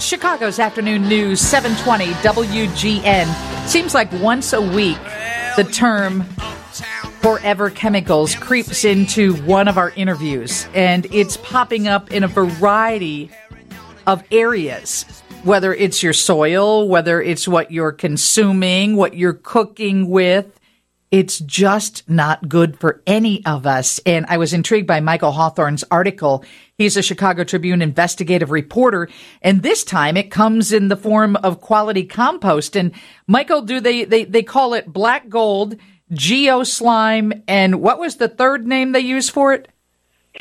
Chicago's afternoon news, 720 WGN. Seems like once a week the term forever chemicals creeps into one of our interviews, and it's popping up in a variety of areas. Whether it's your soil, whether it's what you're consuming, what you're cooking with, it's just not good for any of us. And I was intrigued by Michael Hawthorne's article. He's a Chicago Tribune investigative reporter. And this time it comes in the form of quality compost. And Michael, do they, they, they call it black gold, geo slime, and what was the third name they use for it?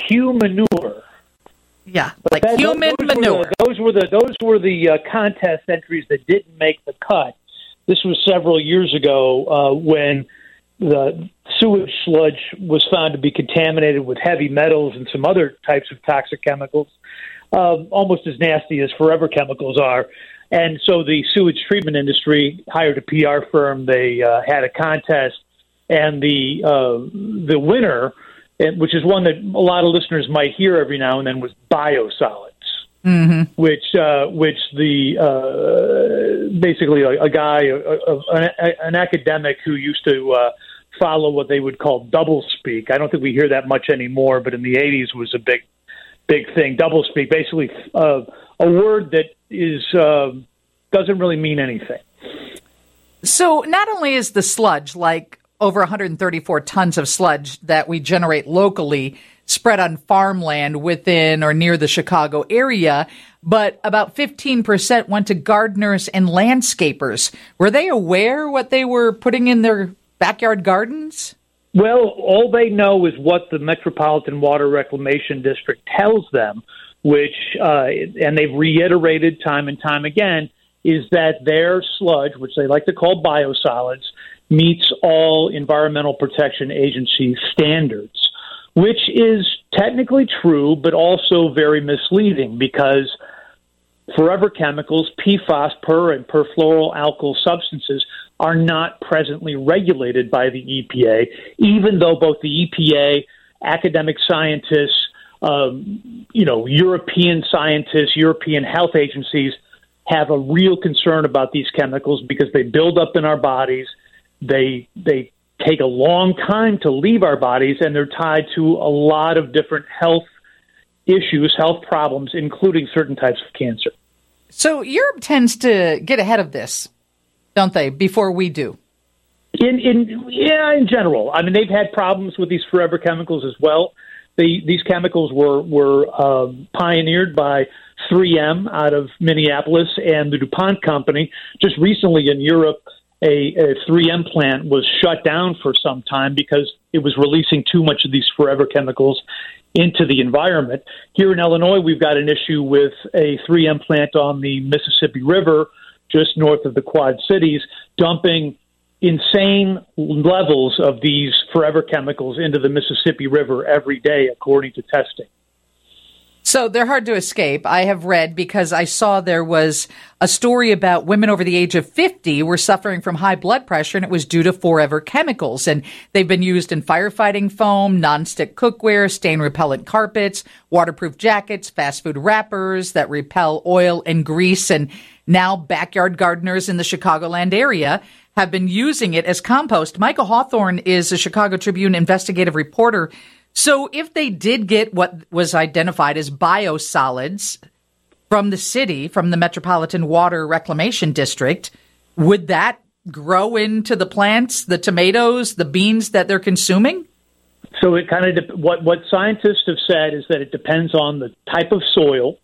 Humanure. Yeah, but like that, human those manure. Were the, those were the those were the uh, contest entries that didn't make the cut. This was several years ago uh, when the sewage sludge was found to be contaminated with heavy metals and some other types of toxic chemicals, uh, almost as nasty as forever chemicals are. And so the sewage treatment industry hired a PR firm. They uh, had a contest, and the uh, the winner, which is one that a lot of listeners might hear every now and then, was biosolids. Mm-hmm. Which, uh, which the uh, basically a, a guy, a, a, an, an academic who used to uh, follow what they would call double speak. I don't think we hear that much anymore, but in the 80s was a big, big thing. Double speak, basically uh, a word that is uh, doesn't really mean anything. So not only is the sludge like over 134 tons of sludge that we generate locally spread on farmland within or near the Chicago area, but about 15% went to gardeners and landscapers. Were they aware what they were putting in their backyard gardens? Well, all they know is what the Metropolitan Water Reclamation District tells them, which, uh, and they've reiterated time and time again, is that their sludge, which they like to call biosolids, meets all Environmental Protection Agency standards, which is technically true, but also very misleading because forever chemicals, PFAS, per and perfluoroalkyl substances, are not presently regulated by the EPA, even though both the EPA, academic scientists, um, you know, European scientists, European health agencies have a real concern about these chemicals because they build up in our bodies. They they take a long time to leave our bodies, and they're tied to a lot of different health issues, health problems, including certain types of cancer. So Europe tends to get ahead of this don't they? Before we do. In in yeah, in general, I mean they've had problems with these forever chemicals as well. They, these chemicals were were uh, pioneered by 3M out of Minneapolis and the DuPont company. Just recently in Europe, a, a 3M plant was shut down for some time because it was releasing too much of these forever chemicals into the environment. Here in Illinois, we've got an issue with a 3M plant on the Mississippi River just north of the Quad Cities, dumping insane levels of these forever chemicals into the Mississippi River every day, according to testing. So they're hard to escape. I have read because I saw there was a story about women over the age of 50 were suffering from high blood pressure and it was due to forever chemicals. And they've been used in firefighting foam, nonstick cookware, stain repellent carpets, waterproof jackets, fast food wrappers that repel oil and grease. And now backyard gardeners in the Chicagoland area have been using it as compost. Michael Hawthorne is a Chicago Tribune investigative reporter so if they did get what was identified as biosolids from the city, from the Metropolitan Water Reclamation District, would that grow into the plants, the tomatoes, the beans that they're consuming? So it kind of de- what what scientists have said is that it depends on the type of soil,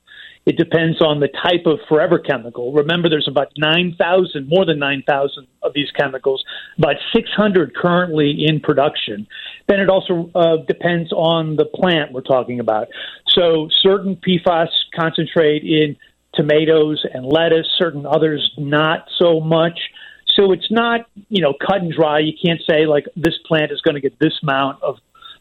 it depends on the type of forever chemical. Remember, there's about 9,000, more than 9,000 of these chemicals, about 600 currently in production. Then it also uh, depends on the plant we're talking about. So certain PFAS concentrate in tomatoes and lettuce, certain others not so much. So it's not, you know, cut and dry. You can't say like this plant is going to get this amount of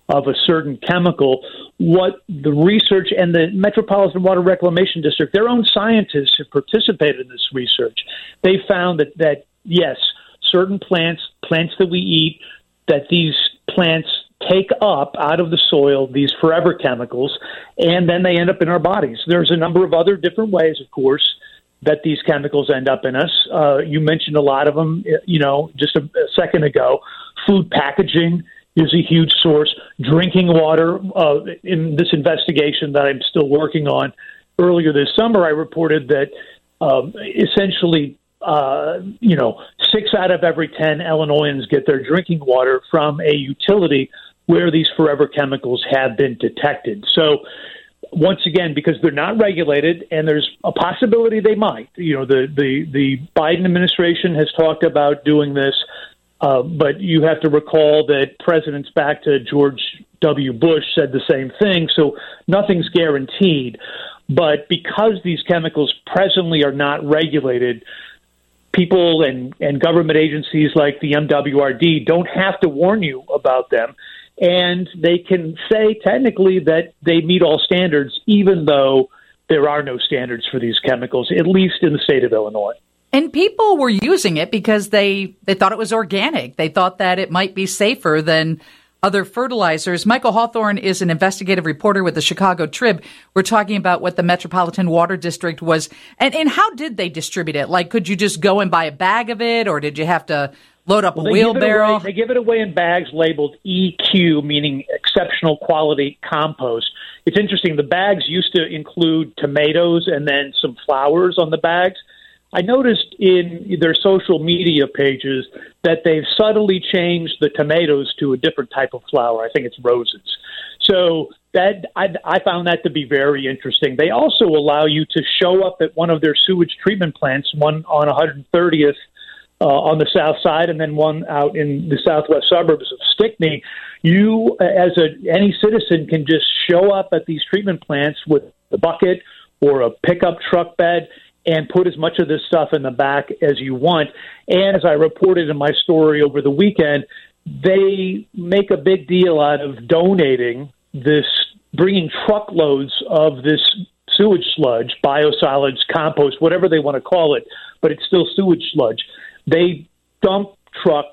of a certain chemical. What the research and the Metropolitan Water Reclamation District, their own scientists have participated in this research. They found that, that yes, certain plants, plants that we eat, that these plants take up out of the soil these forever chemicals, and then they end up in our bodies. There's a number of other different ways, of course, that these chemicals end up in us. Uh, you mentioned a lot of them, you know, just a, a second ago. Food packaging is a huge source. Drinking water. Uh, in this investigation that I'm still working on, earlier this summer, I reported that um, essentially, uh, you know, six out of every ten Illinoisans get their drinking water from a utility where these forever chemicals have been detected. So once again, because they're not regulated, and there's a possibility they might. You know, the the the Biden administration has talked about doing this, uh, but you have to recall that presidents back to George W. Bush said the same thing. So nothing's guaranteed. But because these chemicals presently are not regulated, people and, and government agencies like the MWRD don't have to warn you about them and they can say technically that they meet all standards, even though there are no standards for these chemicals, at least in the state of Illinois. And people were using it because they, they thought it was organic. They thought that it might be safer than other fertilizers. Michael Hawthorne is an investigative reporter with the Chicago Trib. We're talking about what the Metropolitan Water District was and, and how did they distribute it? Like, could you just go and buy a bag of it or did you have to load up well, a wheelbarrow. They give it away in bags labeled EQ, meaning exceptional quality compost. It's interesting. The bags used to include tomatoes and then some flowers on the bags. I noticed in their social media pages that they've subtly changed the tomatoes to a different type of flower. I think it's roses. So that I, I found that to be very interesting. They also allow you to show up at one of their sewage treatment plants, one on 130th uh, on the south side, and then one out in the southwest suburbs of Stickney. You, as a any citizen, can just show up at these treatment plants with a bucket or a pickup truck bed and put as much of this stuff in the back as you want. And as I reported in my story over the weekend, they make a big deal out of donating this, bringing truckloads of this sewage sludge, biosolids, compost, whatever they want to call it, but it's still sewage sludge they dump truck,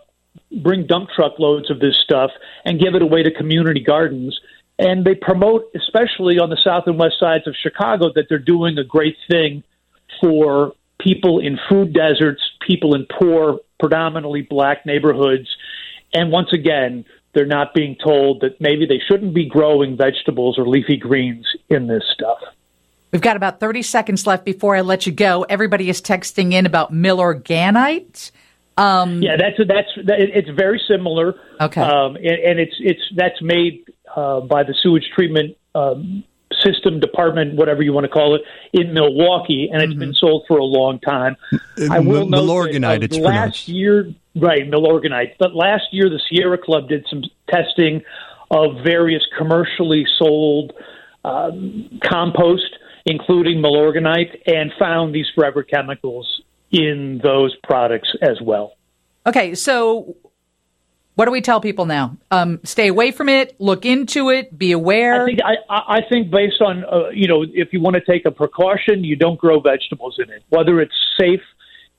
bring dump truck loads of this stuff and give it away to community gardens. And they promote, especially on the south and west sides of Chicago, that they're doing a great thing for people in food deserts, people in poor, predominantly black neighborhoods. And once again, they're not being told that maybe they shouldn't be growing vegetables or leafy greens in this stuff. We've got about 30 seconds left before I let you go. Everybody is texting in about Milorganite. Um, yeah, that's that's it's very similar. Okay, um, and, and, it's it's that's made uh, by the sewage treatment um, system department, whatever you want to call it, in Milwaukee, and it's mm-hmm. been sold for a long time. I will note Milorganite. That, uh, last pronounced. year, right, Milorganite. But last year, the Sierra Club did some testing of various commercially sold um, compost including Milorganite, and found these forever chemicals in those products as well. Okay, so what do we tell people now? Um, stay away from it. Look into it. Be aware. I think, I, I think based on uh, you know, if you want to take a precaution, you don't grow vegetables in it. Whether it's safe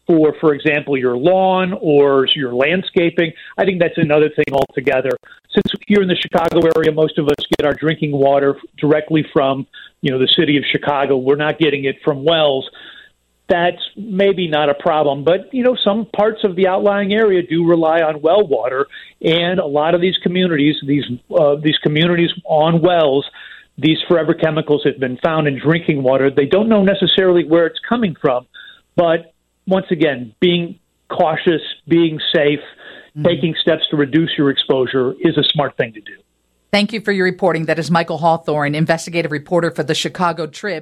for, for example, your lawn or your landscaping, I think that's another thing altogether. Since here in the Chicago area, most of us get our drinking water directly from you know the city of Chicago. We're not getting it from wells. That's maybe not a problem, but you know some parts of the outlying area do rely on well water, and a lot of these communities, these uh, these communities on wells, these forever chemicals have been found in drinking water. They don't know necessarily where it's coming from, but once again, being cautious, being safe, mm-hmm. taking steps to reduce your exposure is a smart thing to do. Thank you for your reporting. That is Michael Hawthorne, investigative reporter for the Chicago Trib.